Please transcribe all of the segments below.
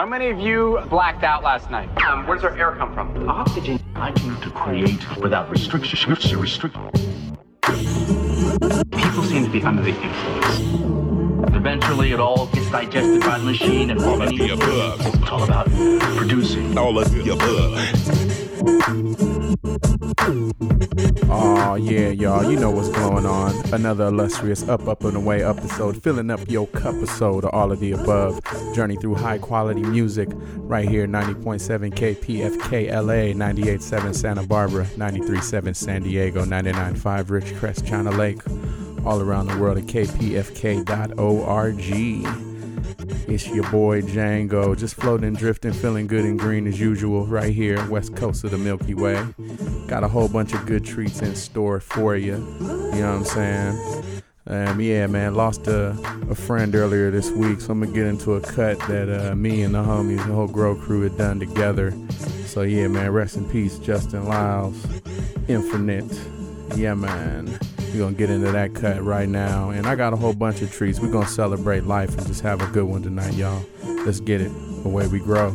How many of you blacked out last night? Um, where does our air come from? Oxygen. I aim to create without restriction. Restrict. People seem to be under the influence. Eventually, it all gets digested by the machine and all of the above. It's all about producing. All of the above. Oh yeah, y'all, you know what's going on. Another illustrious up, up and away episode, filling up your cup episode of all of the above. Journey through high quality music right here, 90.7 KPFK LA, 98.7 Santa Barbara, 93.7 San Diego, 99.5 Ridgecrest, China Lake, all around the world at kpfk.org. It's your boy Django, just floating, drifting, feeling good and green as usual, right here, west coast of the Milky Way. Got a whole bunch of good treats in store for you. You know what I'm saying? Um, yeah, man, lost a, a friend earlier this week, so I'm gonna get into a cut that uh, me and the homies, the whole Grow crew, had done together. So yeah, man, rest in peace, Justin Lyles, Infinite. Yeah, man. We're gonna get into that cut right now. And I got a whole bunch of treats. We're gonna celebrate life and just have a good one tonight, y'all. Let's get it. The way we grow.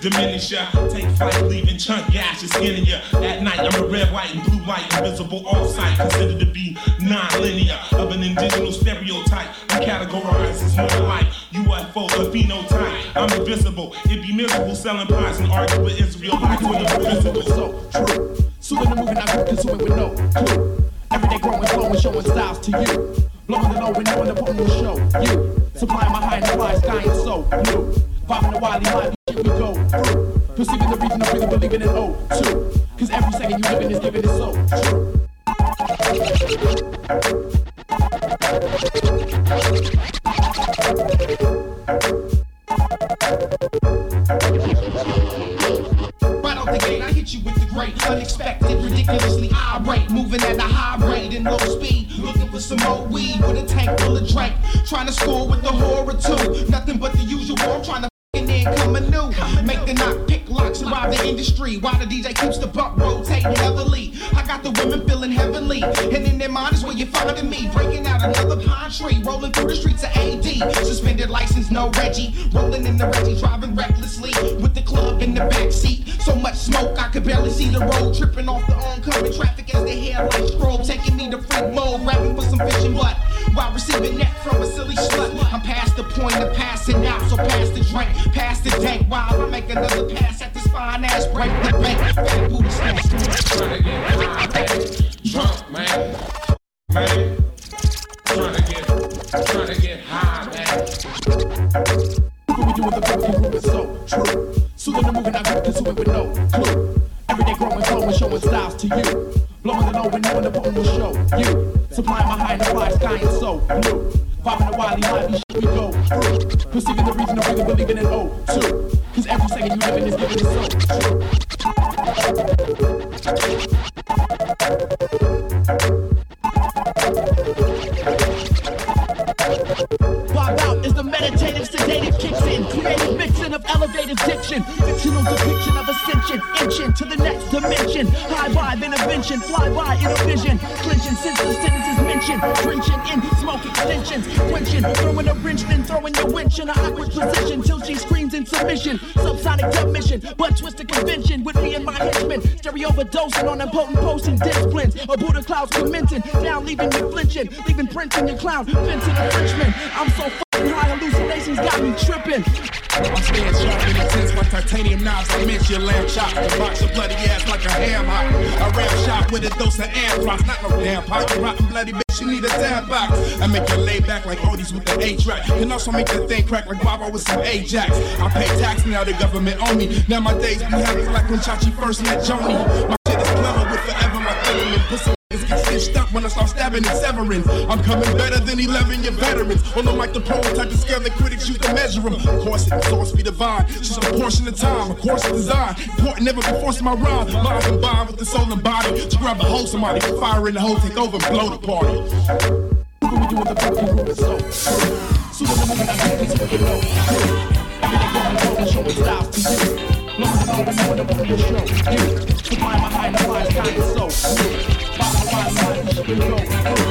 Diminish ya. Take flight, leaving fishing butt. While receiving net from a silly slut. I'm past the point of passing out, so pass the drink. Pass the tank while I make another pass at this fine ass break the bank. Fat booty snatch. Leaving you flinching. Leaving prints in your clown. Fencing a Frenchman. I'm so fucking high hallucinations got me tripping. I'm staying sharp in the sense my titanium knives. I miss your lamb chop. Box your bloody ass like a ham hock. I ram shot with a dose of anthrax. Not no damn pot. Rotten bloody bitch. You need a damn box. I make you lay back like oldies with the A track. Can also make that thing crack like Bobo with some Ajax. I pay tax now. The government own me. Now my days be happy like when Chachi first met Joanie. My stabbing and severing. I'm coming better than 11 year veterans. On the mic, the prototype to scale the critics use to measure them. Of course, it source be divine. Just a portion of time, a course of design. Important never be forced my rhyme. Mind combined with the soul and body. To grab a hold somebody, fire in the hole, take over and blow the party. What can we do with the broken group is so true. So the moment I get this clue. Everything going on and showing styles to you. Long as I know the the show. You supply my high and fine kind of so Let's go.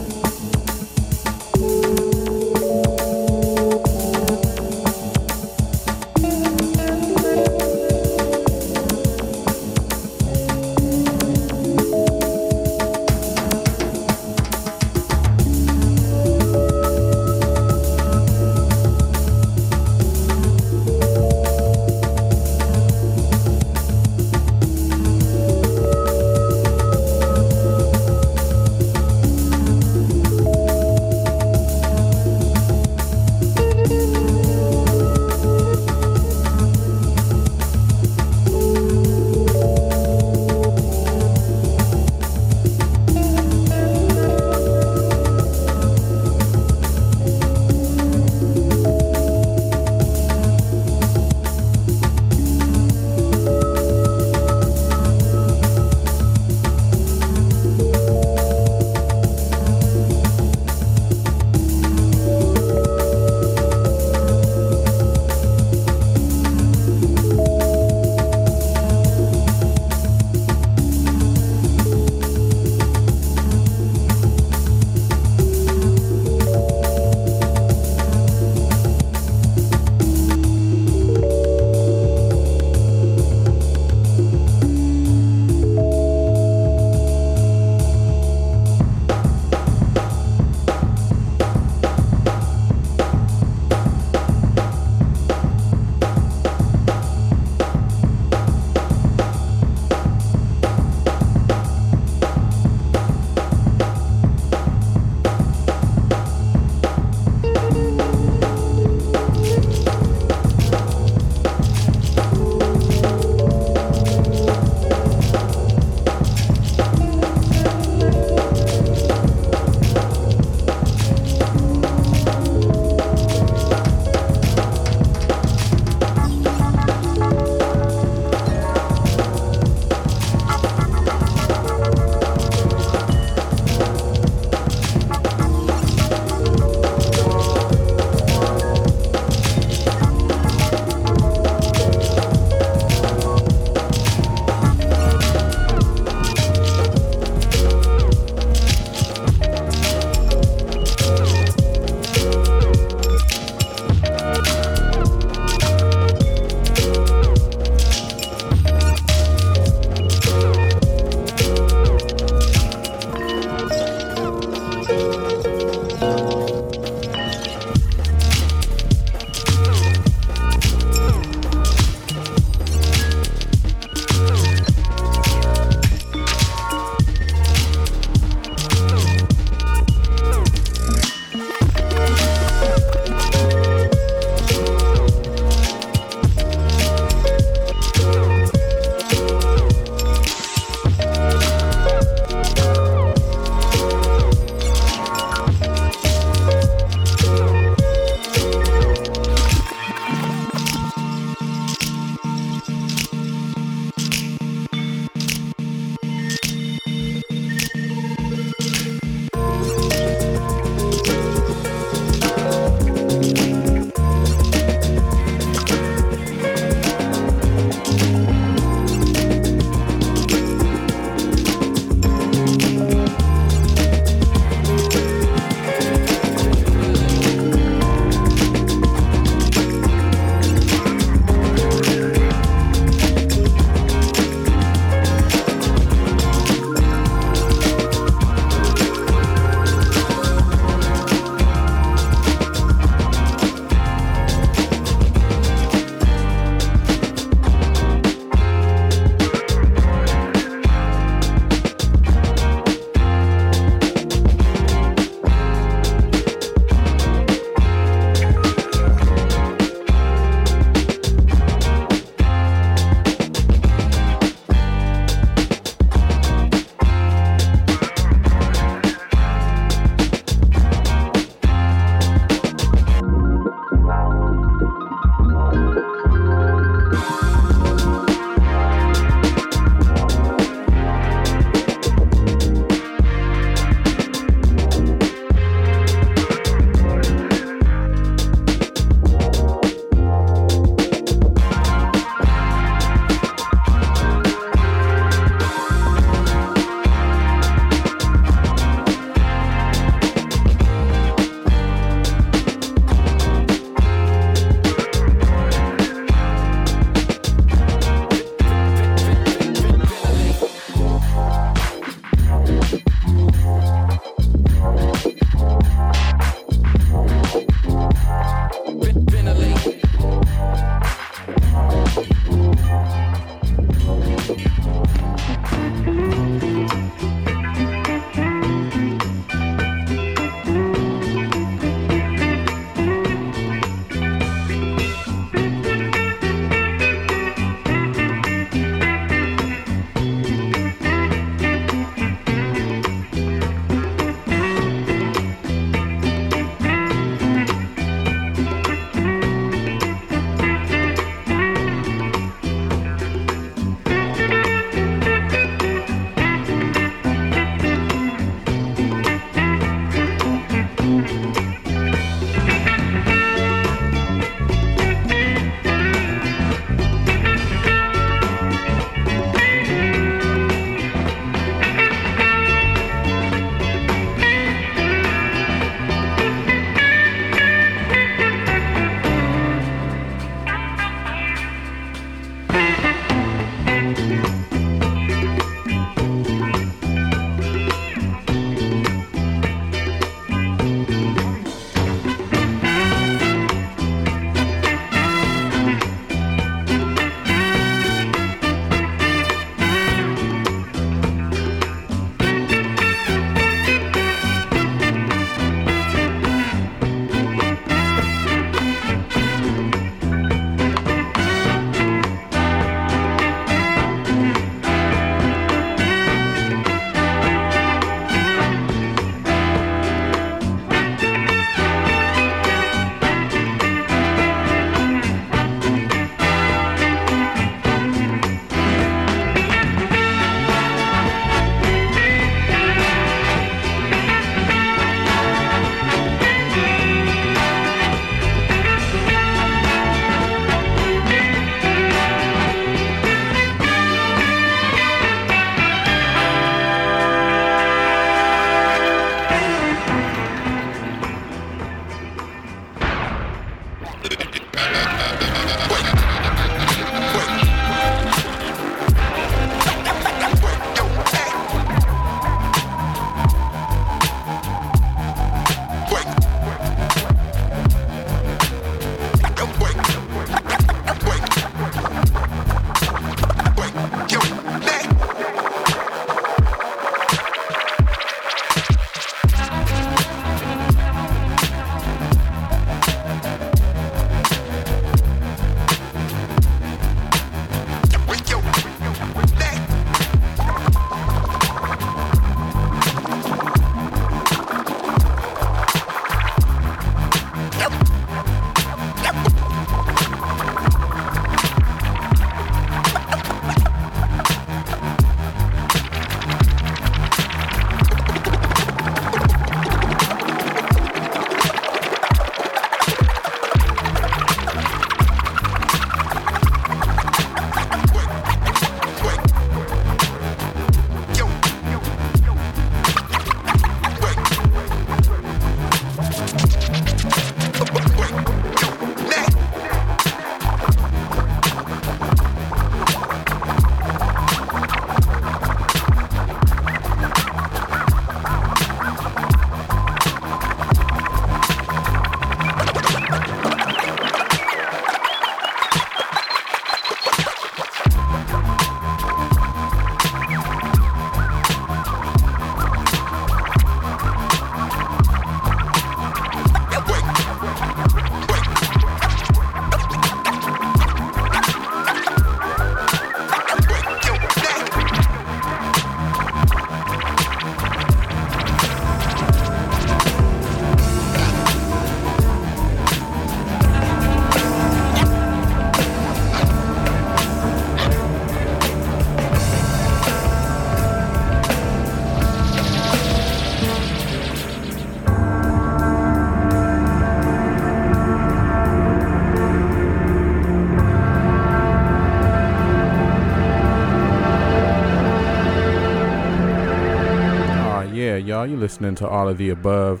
Y'all. You're listening to all of the above.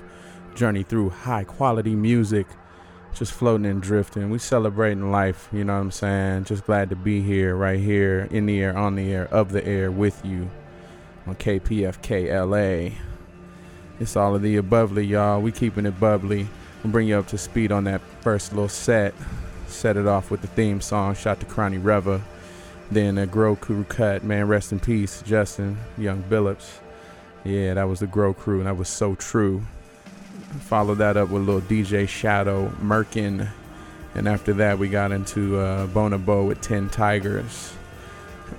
Journey through high quality music. Just floating and drifting. We celebrating life, you know what I'm saying? Just glad to be here, right here, in the air, on the air, of the air with you on KPFK LA. It's all of the abovely, y'all. We keeping it bubbly. We'll bring you up to speed on that first little set. Set it off with the theme song, Shot to Cronny Reva. Then a Grow cut, man, rest in peace, Justin, Young Billups. Yeah, that was the Grow Crew, and that was so true. Follow that up with a little DJ Shadow, Merkin. And after that, we got into uh, Bonobo with 10 Tigers.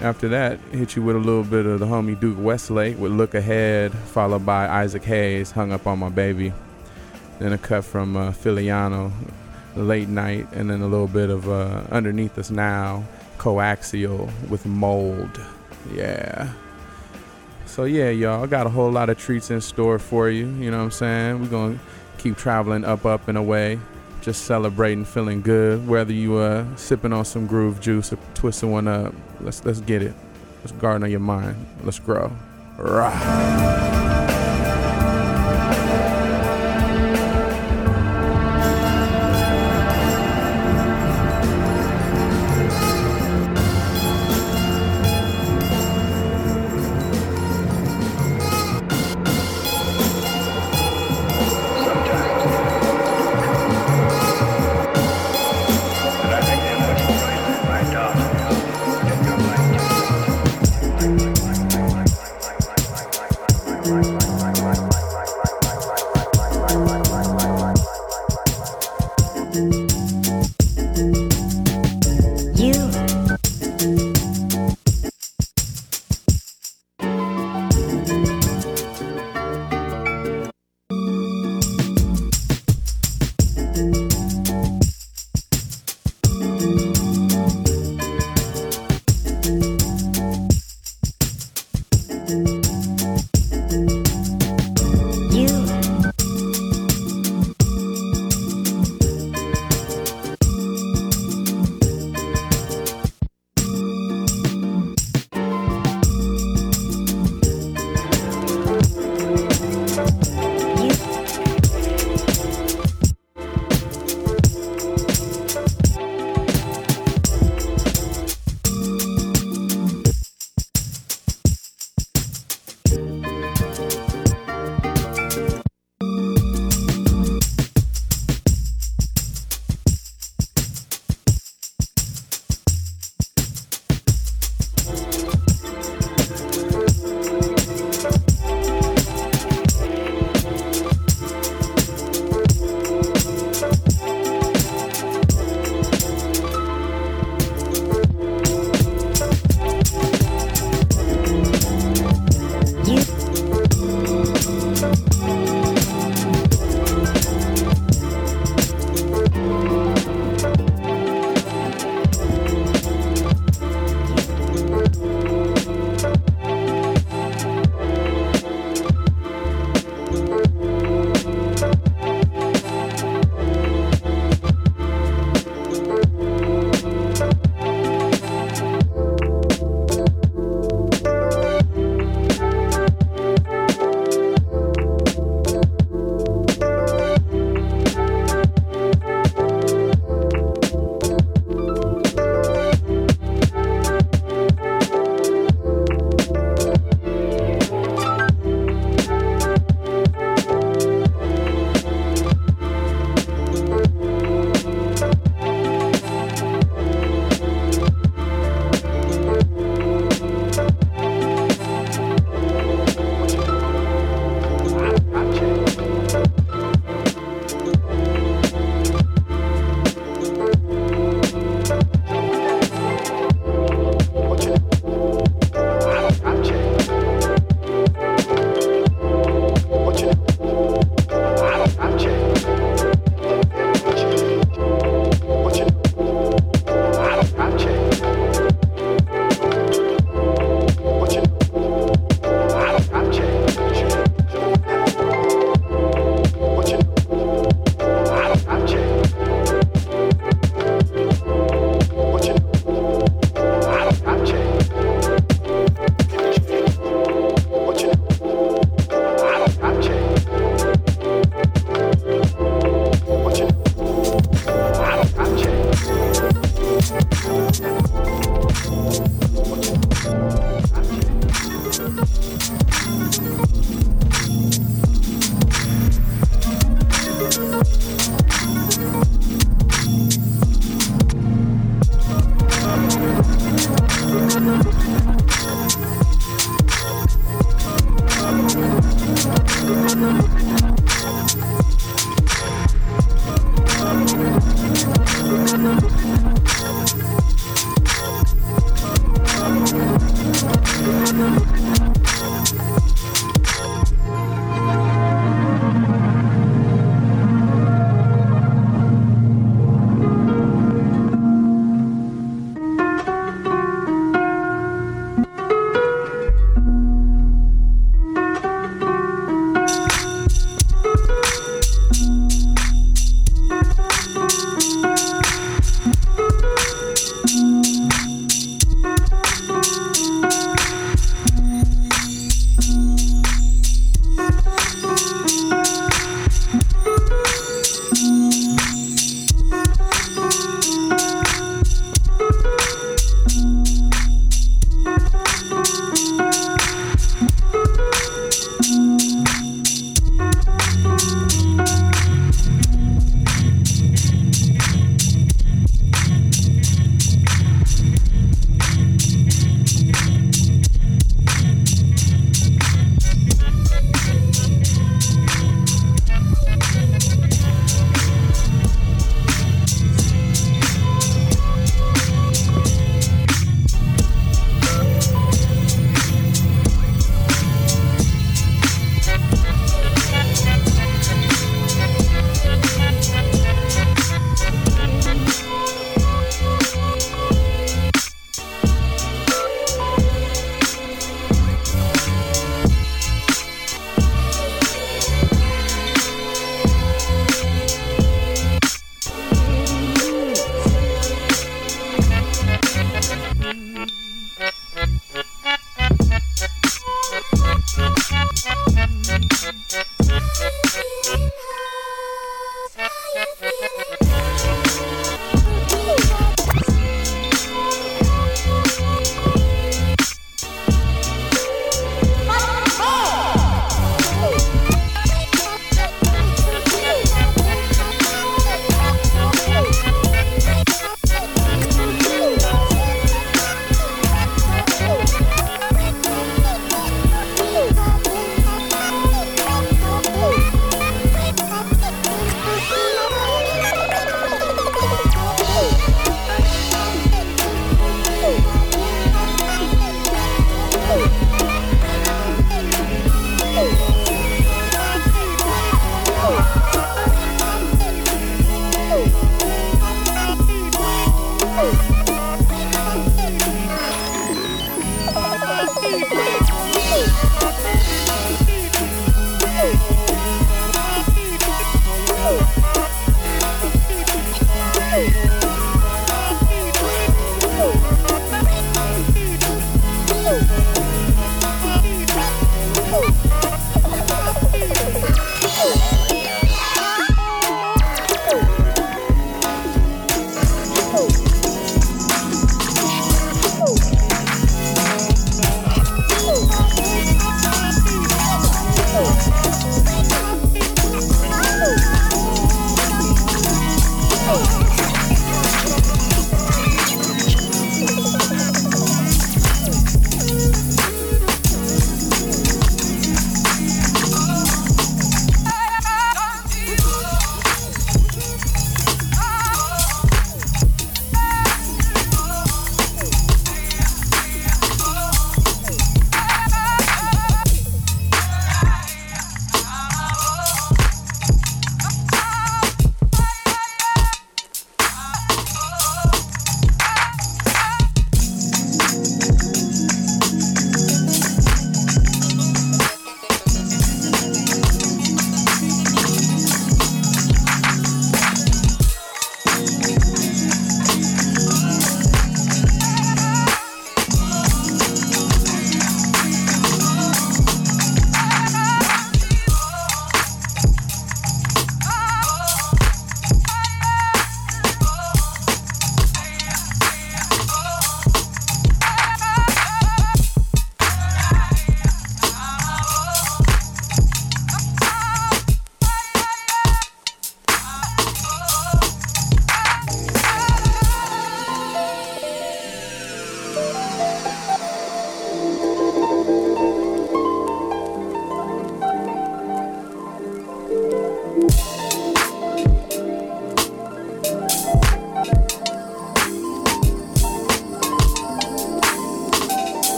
After that, hit you with a little bit of the homie Duke Westlake with Look Ahead, followed by Isaac Hayes, Hung Up on My Baby. Then a cut from uh, Filiano, Late Night, and then a little bit of uh, Underneath Us Now, Coaxial with Mold. Yeah. So yeah, y'all, I got a whole lot of treats in store for you. You know what I'm saying? We're gonna keep traveling up, up and away, just celebrating, feeling good. Whether you uh sipping on some groove juice or twisting one up, let's let's get it. Let's garden on your mind. Let's grow. Rah.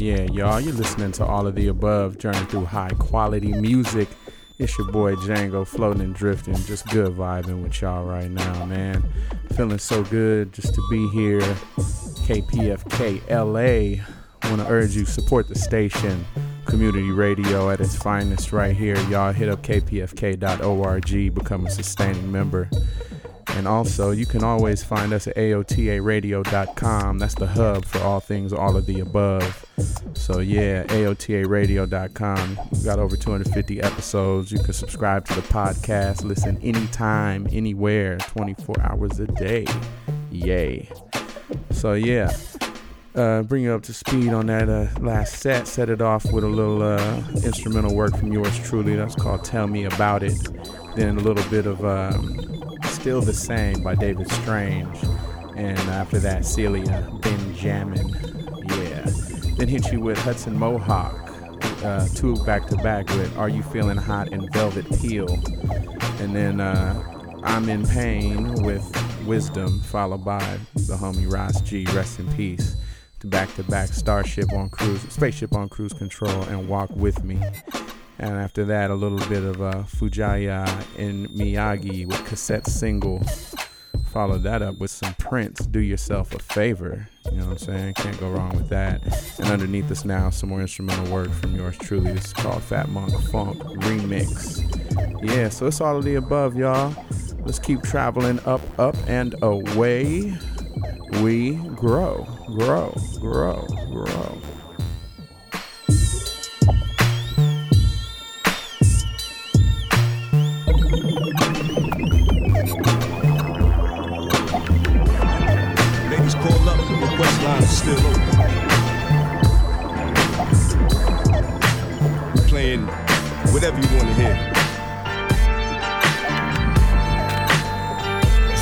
Yeah, y'all. You're listening to all of the above, journey through high quality music. It's your boy Django floating and drifting, just good vibing with y'all right now, man. Feeling so good just to be here. KPFK LA. Want to urge you support the station, community radio at its finest right here. Y'all hit up kpfk.org, become a sustaining member. And also, you can always find us at AOTARadio.com. That's the hub for all things, all of the above. So, yeah, AOTARadio.com. We've got over 250 episodes. You can subscribe to the podcast, listen anytime, anywhere, 24 hours a day. Yay. So, yeah. Uh, bring you up to speed on that uh, last set. Set it off with a little uh, instrumental work from yours truly. That's called Tell Me About It. Then a little bit of um, Still the Same by David Strange. And after that, Celia Benjamin. Then hit you with Hudson Mohawke. Uh, two back to back with Are You Feeling Hot and Velvet Peel. And then uh, I'm in Pain with Wisdom, followed by the homie Ross G. Rest in peace. To back to back Starship on cruise, Spaceship on cruise control, and Walk with Me. And after that, a little bit of uh, Fu-Ja and Miyagi with cassette single. Followed that up with some Prince, Do Yourself a Favor. You know what I'm saying? Can't go wrong with that. And underneath us now, some more instrumental work from yours truly. It's called Fat Monk Funk Remix. Yeah, so it's all of the above, y'all. Let's keep traveling up, up, and away. We grow, grow, grow, grow. Whatever you want to hear.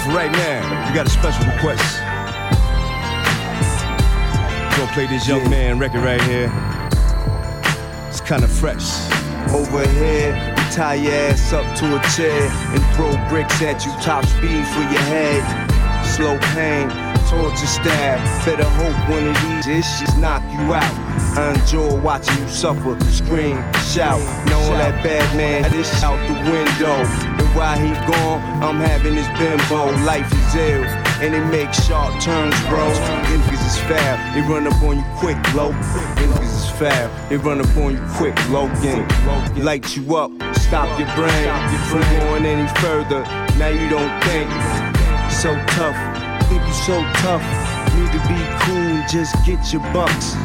For right now, we got a special request. gonna play this young man record right here. It's kinda fresh. Over here, tie your ass up to a chair and throw bricks at you, top speed for your head. Slow pain, torture stab. Better hope one of these issues knock you out. I enjoy watching you suffer, scream, shout. Knowing that bad man, this out the window. And while he gone, I'm having this bimbo. Life is ill and it makes sharp turns, bro. Niggas is foul, they run up on you quick, low. Niggas is foul, they run up on you quick, low. game. Light you up, stop your brain from going any further. Now you don't think so tough, think you so tough. Need to be cool, just get your bucks.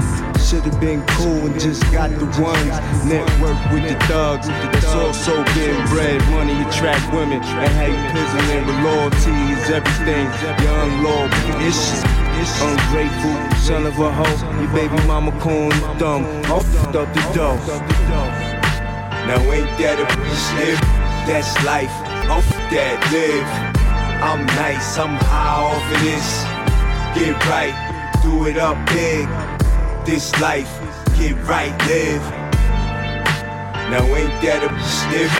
Should've been cool and just got the ones. Network with the thugs. That's also getting bread. Money attract women. And how you pizzling with loyalty is everything. Young Lord, it's ungrateful son of a hoe. Your baby mama you dumb. Off the dough. Now ain't that a slip? That's life. Off that live. I'm nice, I'm high off of this. Get right, do it up big. This life, get right, live. Now ain't that a slip?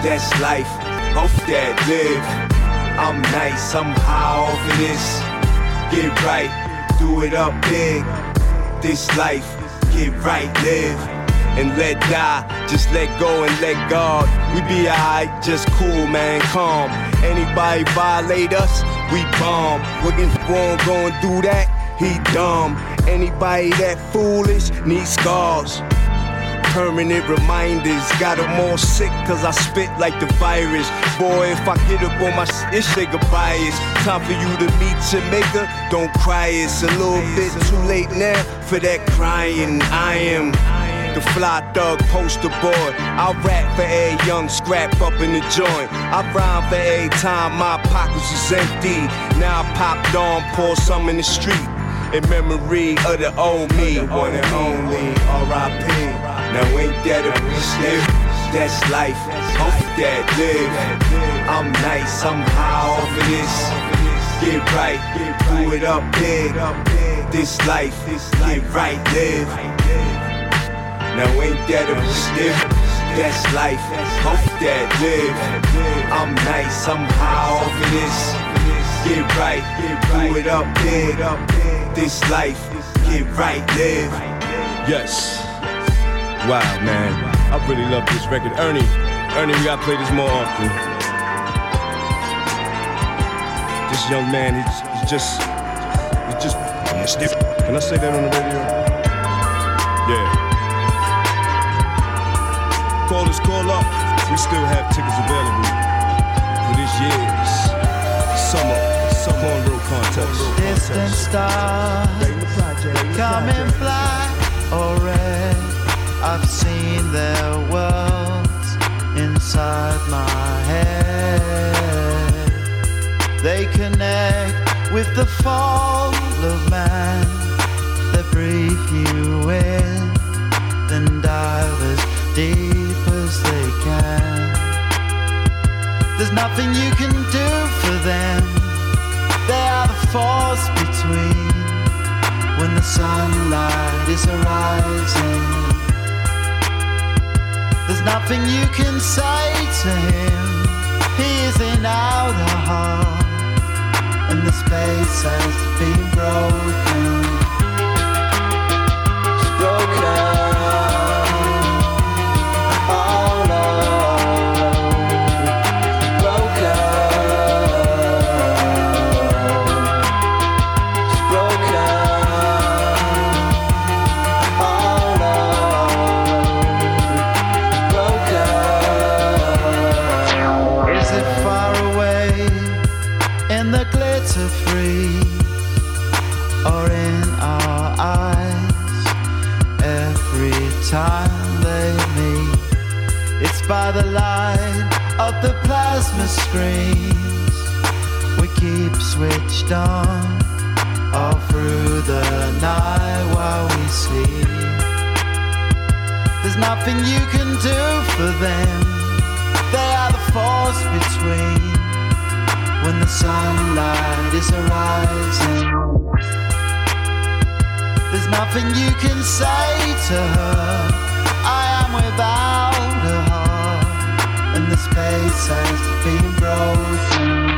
That's life, off that live. I'm nice, I'm high off of this. Get right, do it up big. This life, get right, live. And let die, just let go and let God. We be alright, just cool, man, calm. Anybody violate us, we bomb. We're won't go and do that, he dumb. Anybody that foolish needs scars. Permanent reminders, got them all sick cause I spit like the virus. Boy, if I get up on my shit, say goodbye. It's time for you to meet maker. Don't cry, it's a little bit too late now for that crying. I am the fly thug poster boy. I rap for every young scrap up in the joint. I rhyme for every time my pockets is empty. Now I pop on, pour some in the street. In memory of the old me, one and only R.I.P. Now ain't that a slip? That's life, Hope that live. I'm nice, I'm high off of this. Get right, do it up big. This life, get right, live. Now ain't that a slip? That's life, hope that live. I'm nice, I'm high off of this. Get right, do it up big. This life, get right, live. Yes. Wow, man. I really love this record. Ernie, Ernie, we gotta play this more often. This young man, he's, he's just, he's just, can I say that on the radio? Yeah. Call us, call up. We still have tickets available for this year's summer, summer cornrow contest. Distant stars, come and fly red. I've seen their worlds inside my head. They connect with the fall of man. They breathe you in, then dive as deep as they can. There's nothing you can do for them. Force between when the sunlight is arising. There's nothing you can say to him. He is in outer heart, and the space has been broken. It's broken. Screens we keep switched on all through the night while we sleep. There's nothing you can do for them. They are the force between when the sunlight is arising. There's nothing you can say to her. I am without the space has been broken.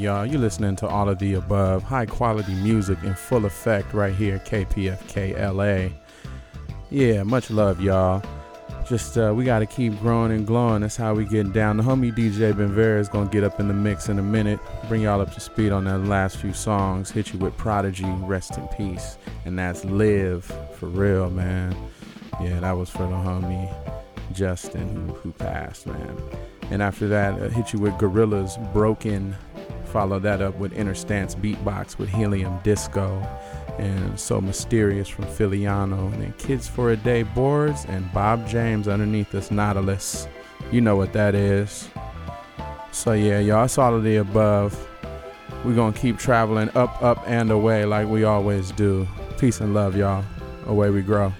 Y'all. You're listening to all of the above. High quality music in full effect right here, KPFK LA. Yeah, much love, y'all. Just uh, we gotta keep growing and glowing. That's how we get down. The homie DJ Benvera is gonna get up in the mix in a minute, bring y'all up to speed on that last few songs, hit you with Prodigy, rest in peace, and that's Live for real, man. Yeah, that was for the homie Justin who, who passed, man. And after that, uh, hit you with Gorillaz, Broken. Follow that up with Inner Stance Beatbox with Helium Disco and So Mysterious from Filiano, and then Kids for a Day Boards and Bob James underneath this Nautilus. You know what that is. So yeah, y'all, it's all of the above. We're gonna keep traveling up, up, and away like we always do. Peace and love, y'all. Away we grow.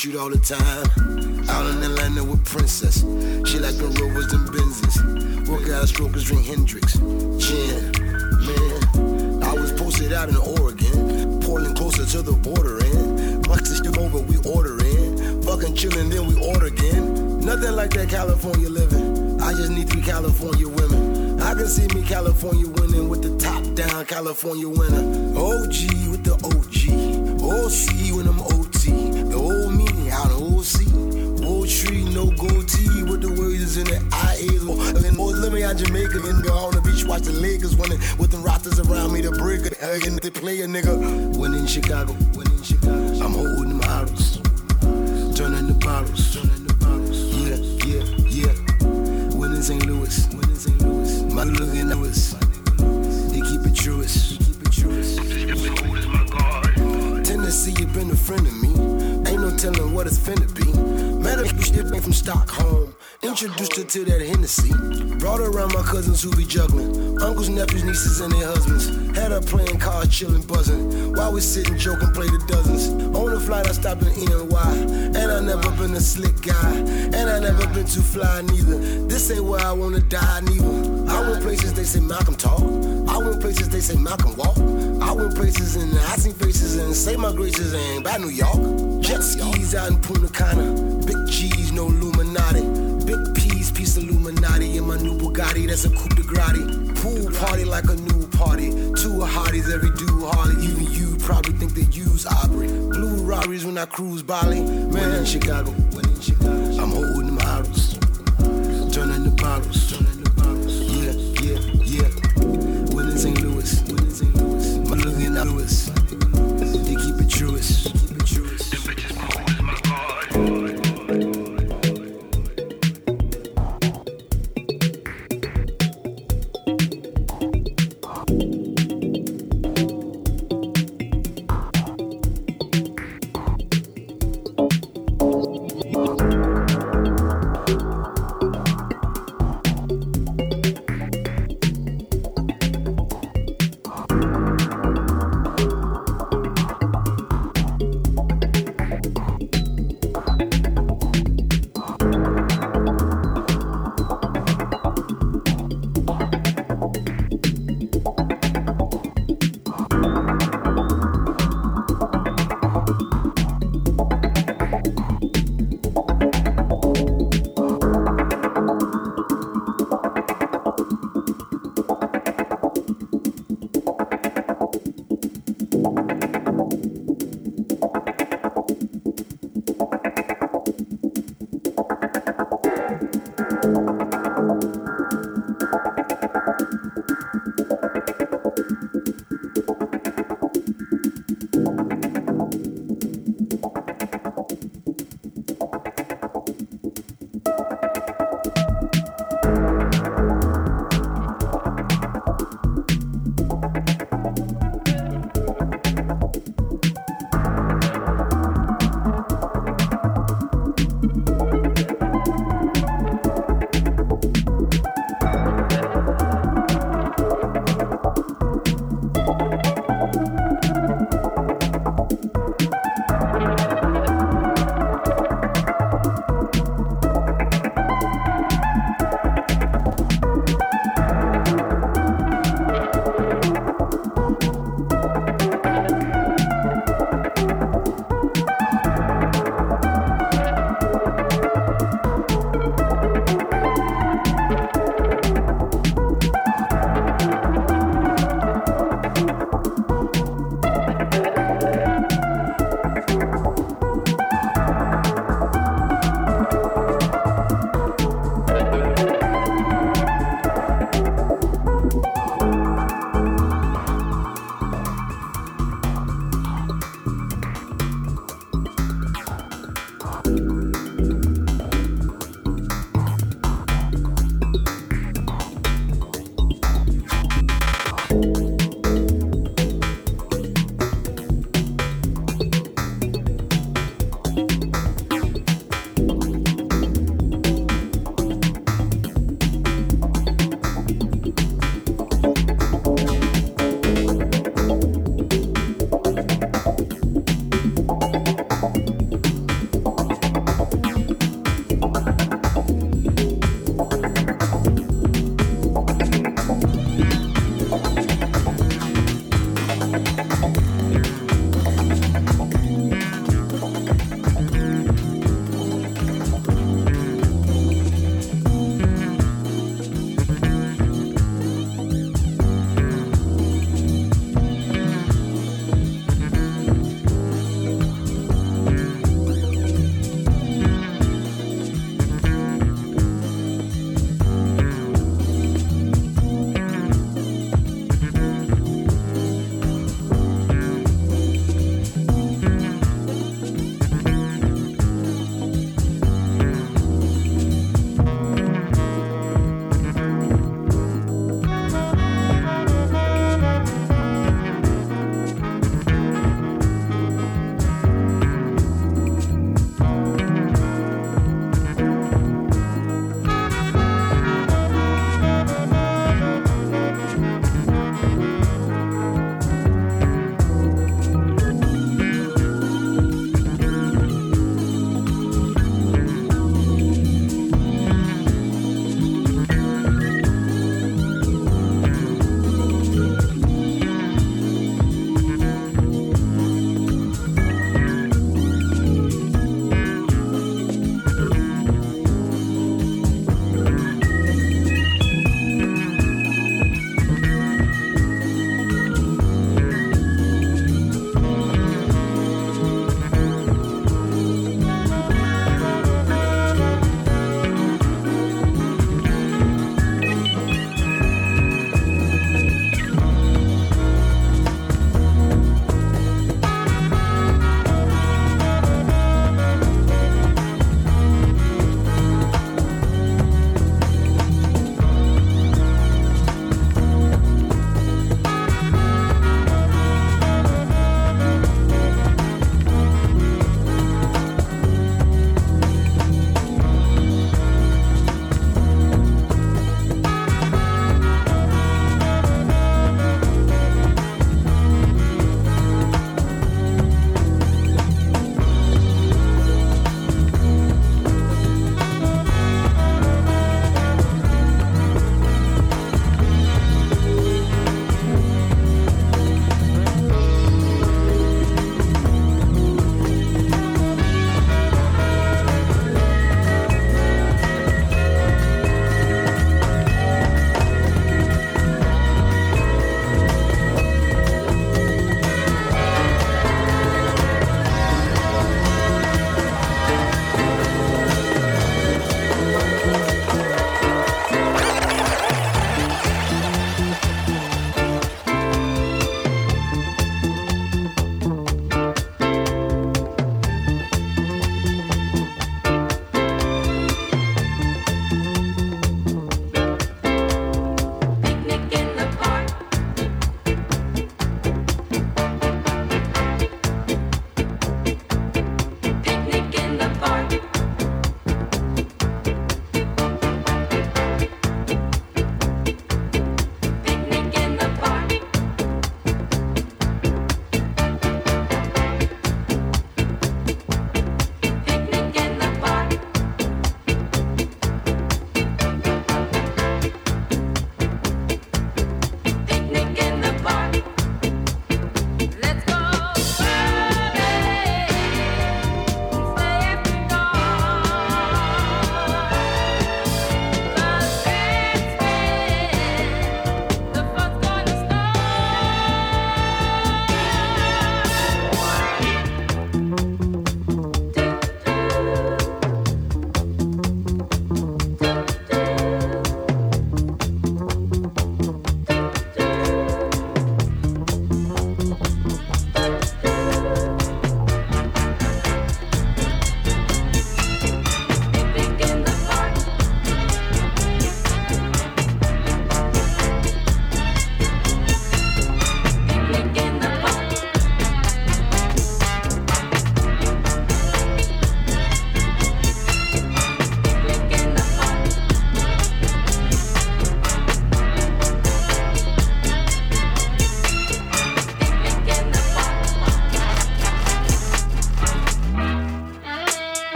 Shoot all the time. Out in Atlanta with Princess. She like the Rovers and Benzes. Work out strokers, drink Hendrick's. Gin, man. I was posted out in Oregon. Portland closer to the border, and to skip over, we ordering. Fucking chillin', then we order again. Nothing like that California living. I just need three California women. I can see me California winning with the top down California winner. OG with the OG. OC when I'm with in the IAs. Oh, and more living out Jamaica and go on the beach, watch the Lakers winning with them rosters around me. The break again, they play a nigga. When in Chicago, when in Chicago, I'm holding them bottles, turning the bottles, turning the bottles. Yeah, yeah, yeah. When in St. Louis, when in St. Louis, my looking Louis. They keep it truest. Tennessee, you been a friend of me Ain't no telling what it's finna be. Met a bitch from Stockholm. To that Hennessy. Brought around my cousins who be juggling. Uncles, nephews, nieces, and their husbands. Had her playing cards, chilling, buzzing. While we sitting, joking, play the dozens. On the flight, I stopped in NY. And I never been a slick guy. And I never been too fly neither. This ain't where I wanna die neither. I went places they say Malcolm talk. I went places they say Malcolm walk. I went places and I seen faces and say my graces and by New York. Jet skis out in Punta Cana. Big cheese, A coupe de gratis. Pool party like a new party. Two hotties every dude Harley. Even you probably think they use Aubrey. Blue Rarries when I cruise Bali. Man, in Chicago. When in Chicago. I'm holding them bottles. Turning the bottles. Turning the bottles. Yeah, yeah, yeah. When in St. Louis. When in St. Louis. My looking at Louis.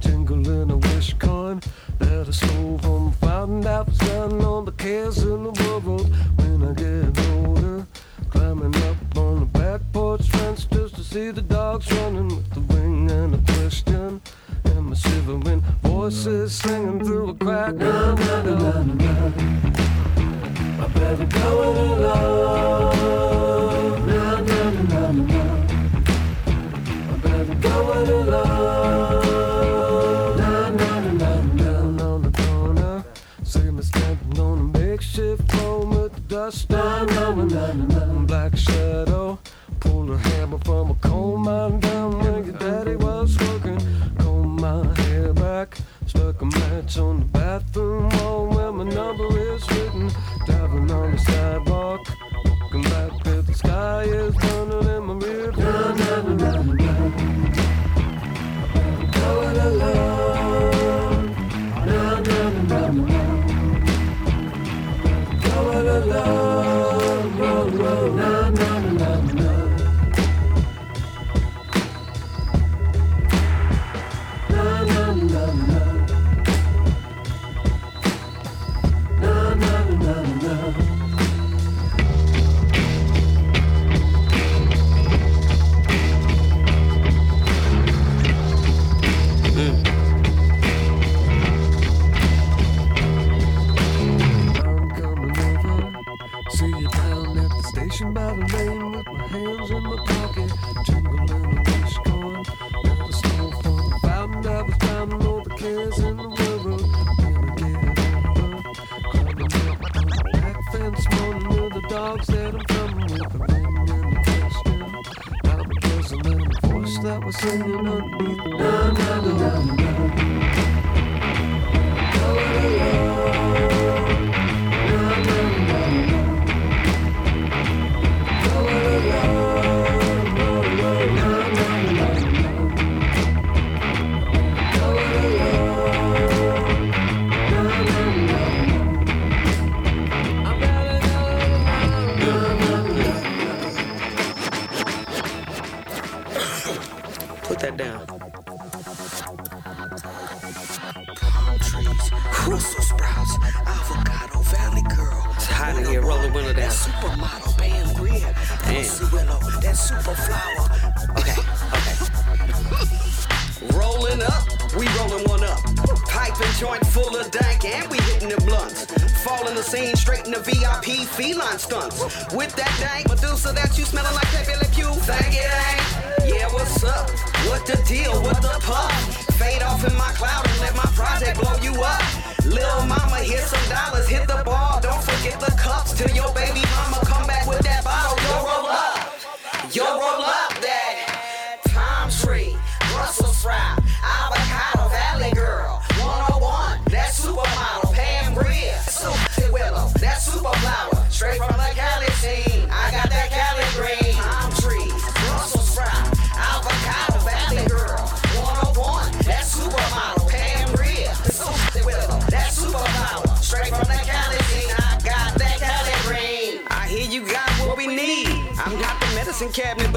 tingling a wish coin that I stole from fountain that was down on the cares in the world. When I get older, climbing up on the back porch fence just to see the dogs running with the ring and a question. And my shivering voices singing through a crack. Na, na, na, na, I better go it alone. Na, na, na, na, na. I better go it alone. shadow. Pulled a hammer from a coal mine down where your daddy was working. Combed my hair back, stuck a match on the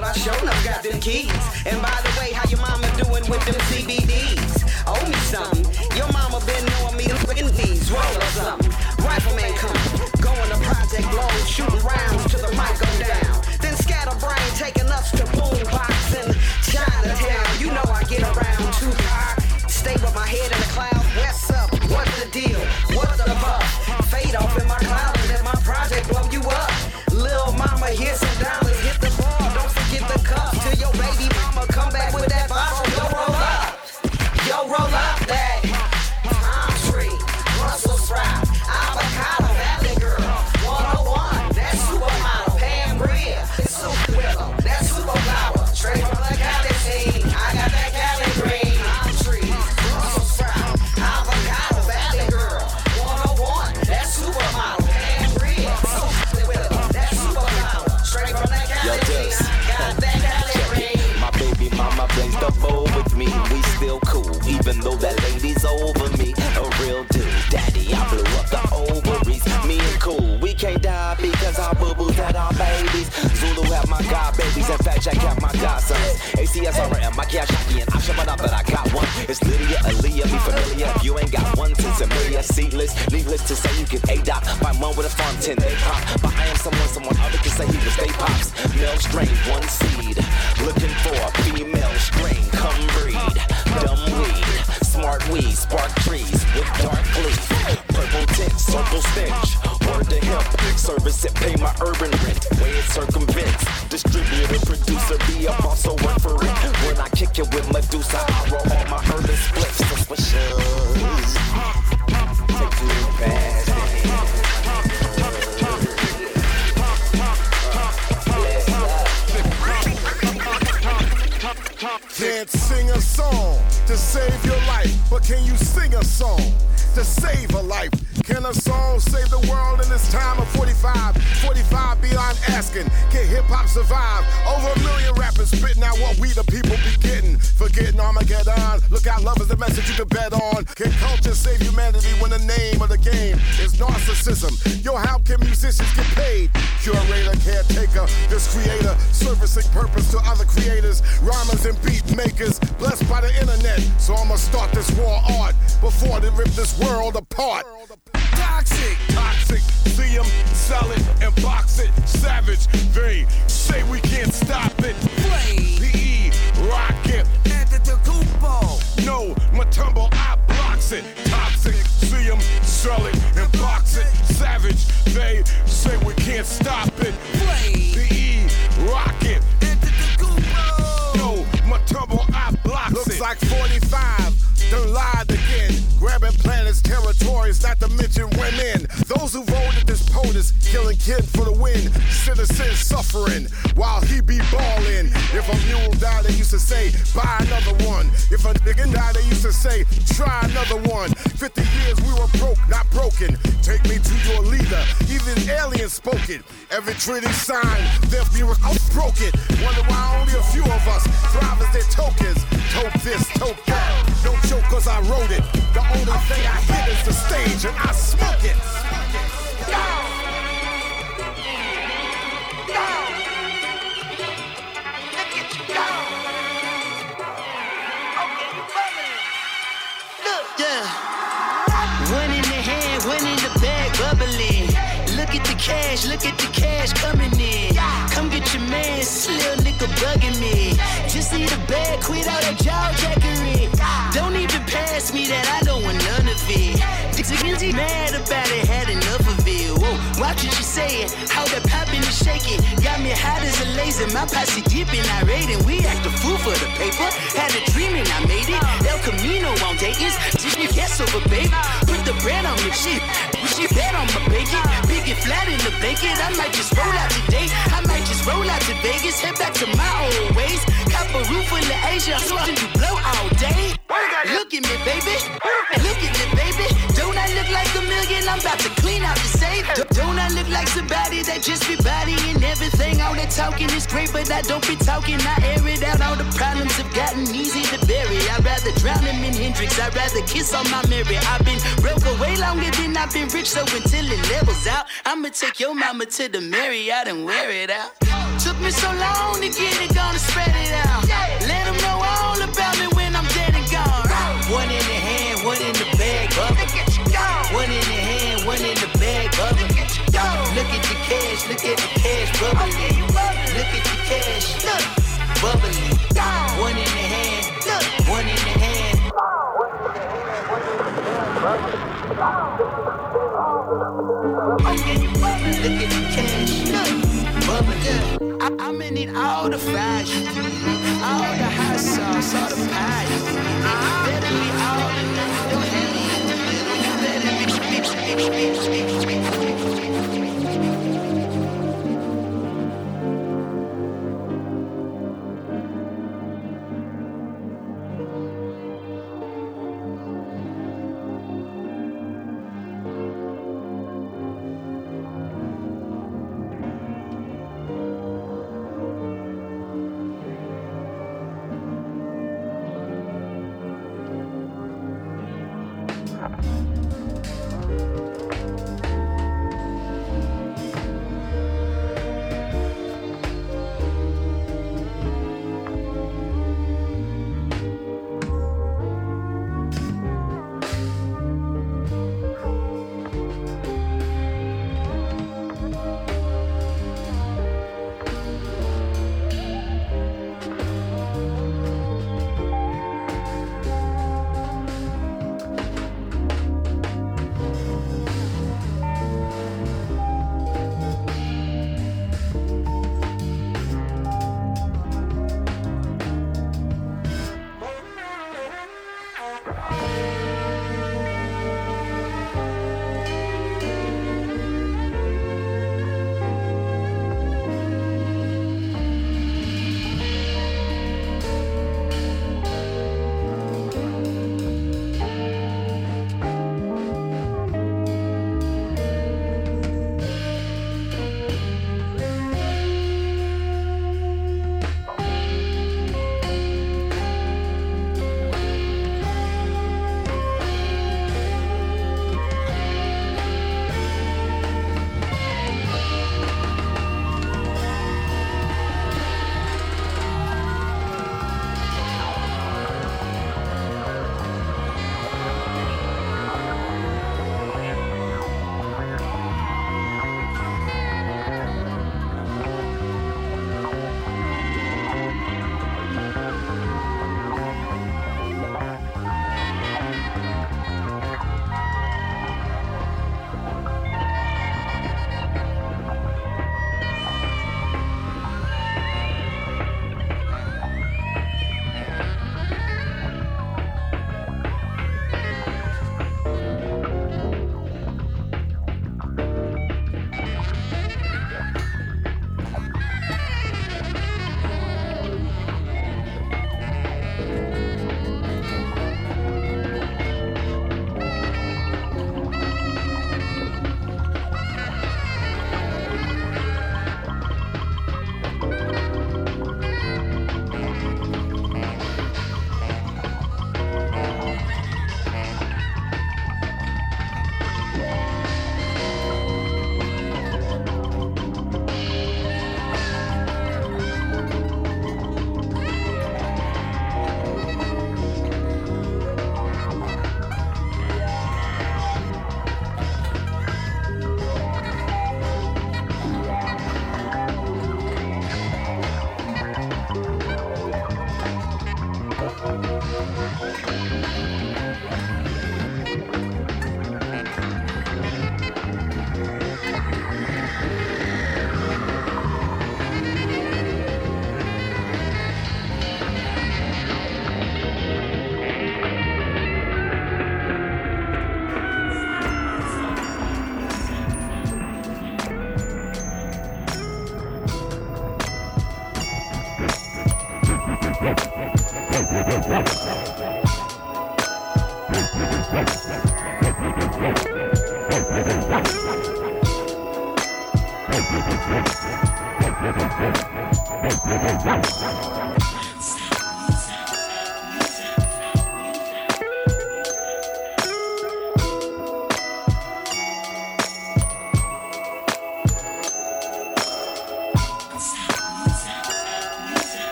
But I sure enough got them keys. And by the way, how your mama doing with them CBDs? Owe me something. Your mama been knowing me looking these roll up. something. Rifleman come, going to Project Blow, shooting rounds till the mic go down. Then scatterbrain taking us to boom. ACSRM, my cash hockey, and I shut up that I got one. It's Lydia, Aaliyah, be familiar. If you ain't got one, since Amelia, seedless. Needless to say, you can A dot. Find one with a farm 10, they pop. But I am someone, someone other can say he was they pops. Male strain, one seed. Looking for a female strain, come breed. Dumb weed, smart weed, spark trees with dark leaf. Purple tint, circle stench. Word to hemp, service it, pay my urban rent. Way it circumvents. Kick with Medusa, I roll all my urban splits. Suspicious. Take too fast. Can't sing a song to save your life, but can you sing a song to save? Can a song save the world in this time of 45? 45 beyond asking, can hip hop survive? Over a million rappers spitting out what we the people be getting. Forgetting Armageddon, look out, love is the message you can bet on. Can culture save humanity when the name of the game is narcissism? Yo, how can musicians get paid? Curator, caretaker, this creator, servicing purpose to other creators, rhymers and beat makers, blessed by the internet. So I'ma start this war art before they rip this world apart. Toxic, toxic, see them, sell it, and box it. Savage, they say we can't stop it. PE, rock it. No, Mutombo, I blocks it. Toxic, see them, sell it, and box it. Savage, they say we can't stop it. PE, rock it. No, Mutombo, I blocks Looks it. like 45, done lied again. Grabbing planets, territories, not to mention women. Those who voted POTUS, killing kid for the win. Citizens suffering while he be balling. If a mule died, they used to say, buy another one. If a nigga died, they used to say, try another one. 50 years we were broke, not broken. Take me to your leader. Even aliens spoke it. Every treaty signed, their view broken. Wonder why only a few of us thrive as their tokens. Toke this, toke that. Don't choke cause I wrote it. The only thing I hit is the stage and I smoke it. Yeah. Cash, look at the cash coming in. Come get your man, little nigga bugging me. Just need a bag, quit all that jaw jackery. Don't even pass me that, I don't want none of it. Dixie mad about it, had enough of it. Whoa, watch what you say it, how that poppin' and shaking. Got me hot as a laser, my posse deep and irate. And we act a fool for the paper. Had a dream and I made it. El Camino on Dayton's, did you guess over, baby? Put the bread on me, shit. She bet on my bacon, and flat in the bacon. I might just roll out today. I might just roll out to Vegas, head back to my old ways. Cop a roof in the Asia, so I can do blow all day. Look at me, baby. Look at me, baby. Don't I look like a million? I'm about to clean out the safe. Don't I look like somebody that just be bodying everything? All that talking is great, but I don't be talking. I air it out. All the problems have gotten easy to bury. I'd rather drown him in Hendrick's. I'd rather kiss on my Mary. I've been broke way longer than I've been rich, so until it levels out, I'ma take your mama to the Marriott and wear it out. Took me so long to get it, gonna spread it out. Let them know all at the cash, bubbly. Look at the cash, look, bubbly. One in the hand, look, one in the hand. Look at the cash, look, bubbly. I, I'm in it all the fashion, all the hot sauce, all the pie. Better be all the in the middle. Better be, be, be, be, be, be.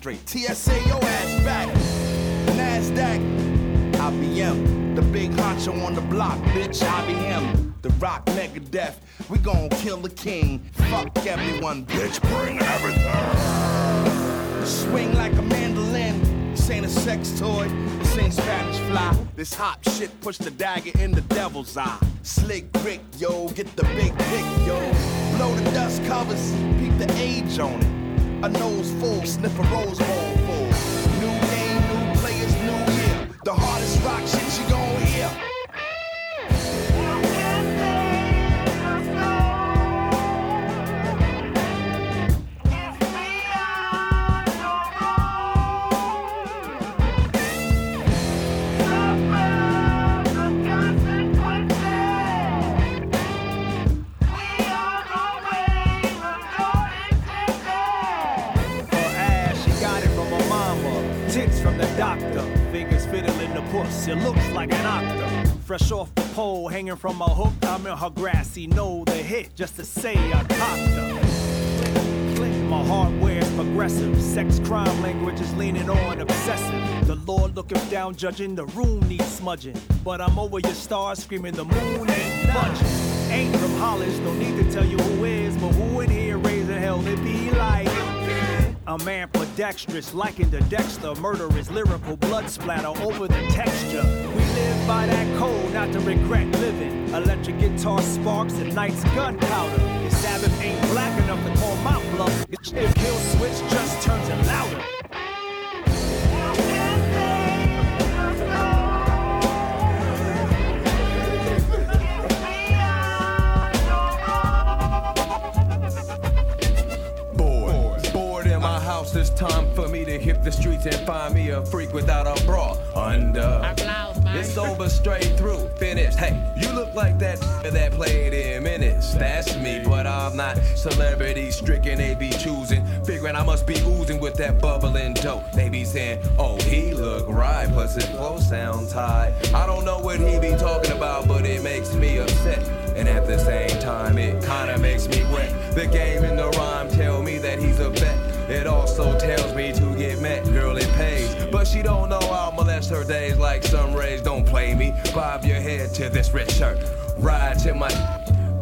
Straight. TSA, your ass back. NASDAQ, IBM. The big honcho on the block, bitch, IBM. The rock Megadeth, we gon' kill the king. Fuck everyone, bitch, bring everything. Swing like a mandolin. This ain't a sex toy. This ain't Spanish fly. This hot shit push the dagger in the devil's eye. Slick Rick, yo, get the big pick, yo. Blow the dust covers, peep the age on it. A nose full, sniff a rose bowl from a hook. I'm in her grassy knoll the hit just to say I cocked her. My hardware is progressive. Sex crime language is leaning on obsessive. The Lord looking down, judging. The room needs smudging. But I'm over your stars, screaming the moon ain't budging. Ain't from Hollis, don't need to tell you who is, but who in here raising hell? It be like. I'm ambidextrous, likened to Dexter. Murderous, lyrical blood splatter over the texture. We live by that code, not to regret living. Electric guitar sparks and night's gunpowder. If Sabbath ain't black enough to call my bluff, if kill switch hit the streets and find me a freak without a bra under. It's over straight through, finished. Hey, you look like that that played in minutes. That's me, but I'm not celebrity stricken. They be choosing, figuring I must be oozing with that bubbling dope. They be saying, oh, he look right, plus his flow sounds high. I don't know what he be talking about, but it makes me upset. And at the same time, it kinda makes me wet. The game and the rhyme tell me that he's a vet. It also tells me to get met, girl, it pays. But she don't know I'll molest her days like sun rays. Don't play me. Bob your head to this red shirt. Ride to my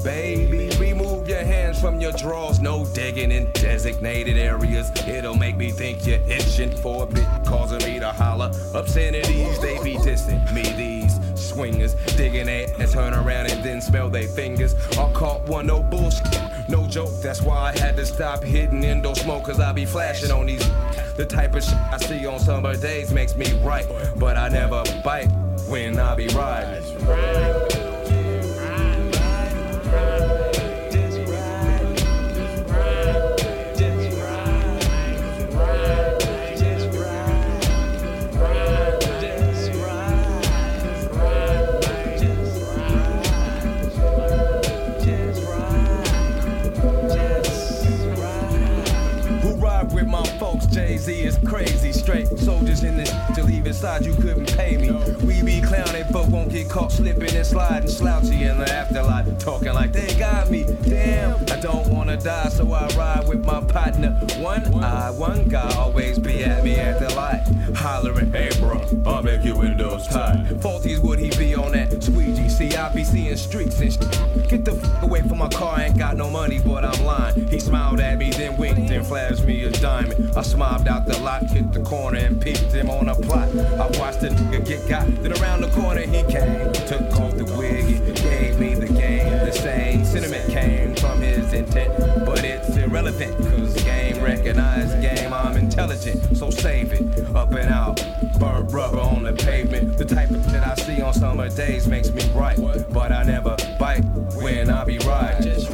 baby. Remove your hands from your drawers. No digging in designated areas. It'll make me think you're itching for a bit, causing me to holler. Obscenities, they be dissing me. These swingers digging it and turn around and then smell their fingers. I caught one, no bullshit. No joke, that's why I had to stop hitting endo smoke, cause I be flashing on these. The type of shit I see on summer days makes me right, but I never bite when I be riding. Z is crazy. Straight soldiers in this to leave inside, you couldn't pay me. We be clowning, but won't get caught slipping and sliding. Slouchy in the afterlife, talking like they got me. Damn, I don't wanna die, so I ride with my partner. One eye, one guy always be at me at the light. Hollering, hey bro, I'll make your windows tight. Faulty's would he be on that squeegee? See, I be seeing streaks and sh- Get the f away from my car, I ain't got no money, but I'm lying. He smiled at me, then winked and flashed me a diamond. I smiled out the lot, hit the corner and peeped him on a plot. I watched the nigga get got, then around the corner he came. Took off the wig, and gave me the game. The same sentiment came from his intent, but it's irrelevant, cause game recognized game, I'm intelligent, so save it. Up and out, burnt rubber on the pavement. The type of shit I see on summer days makes me right, but I never bite when I be riding.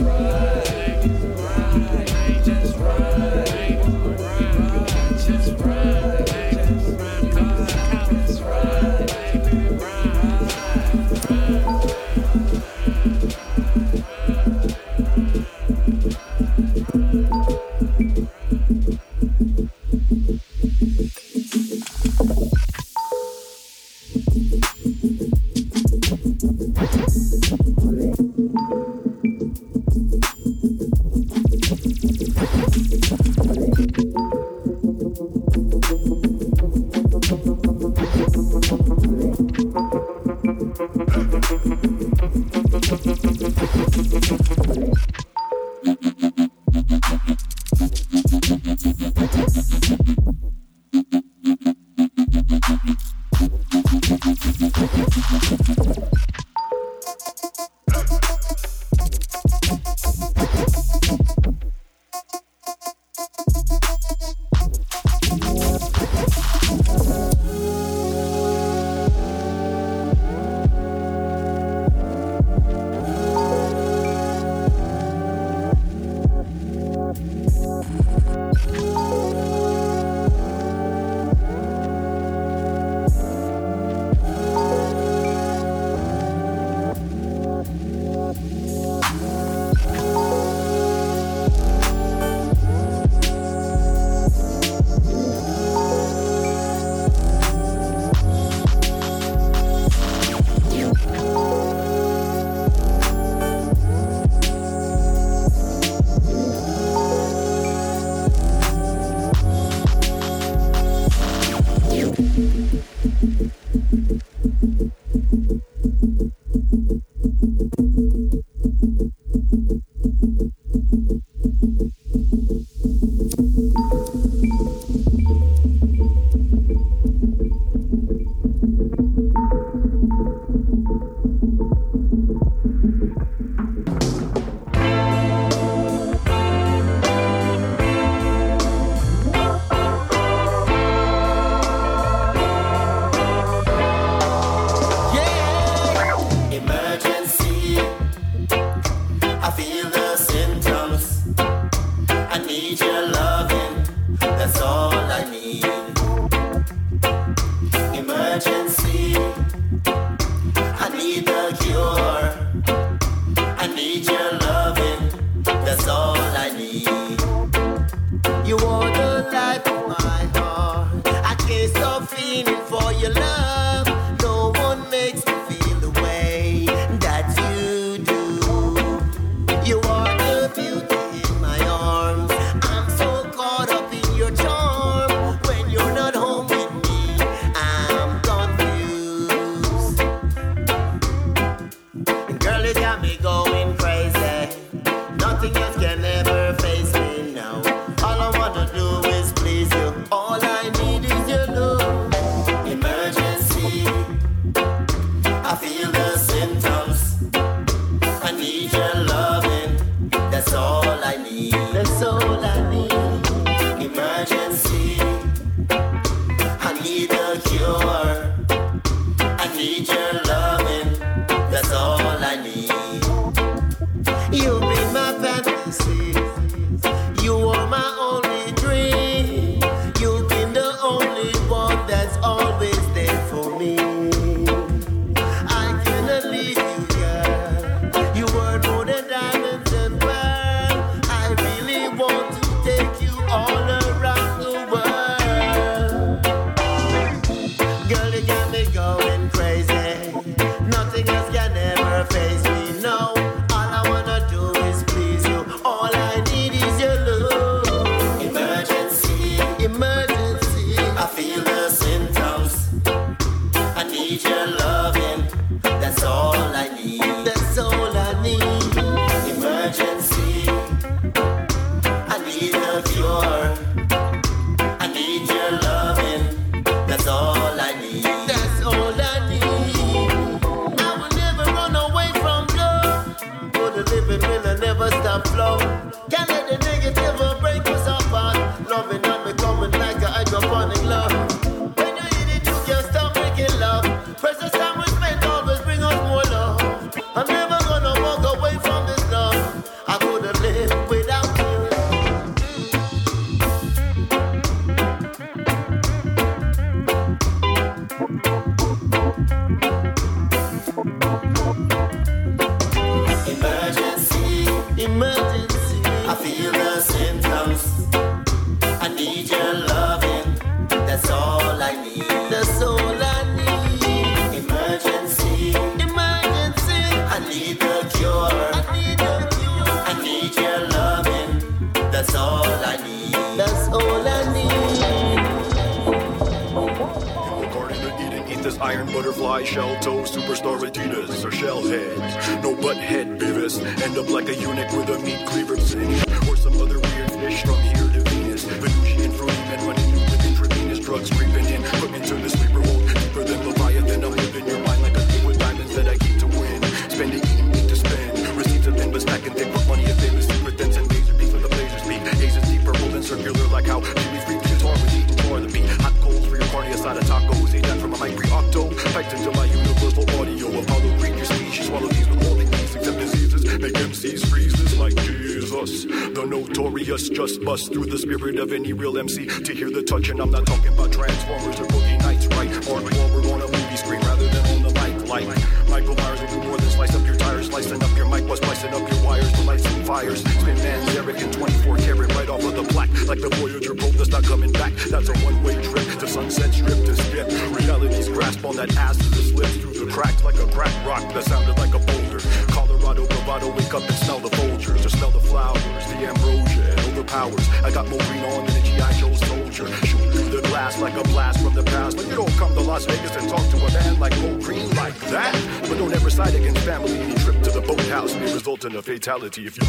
In if you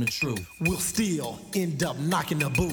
the truth. We'll still end up knocking the boots.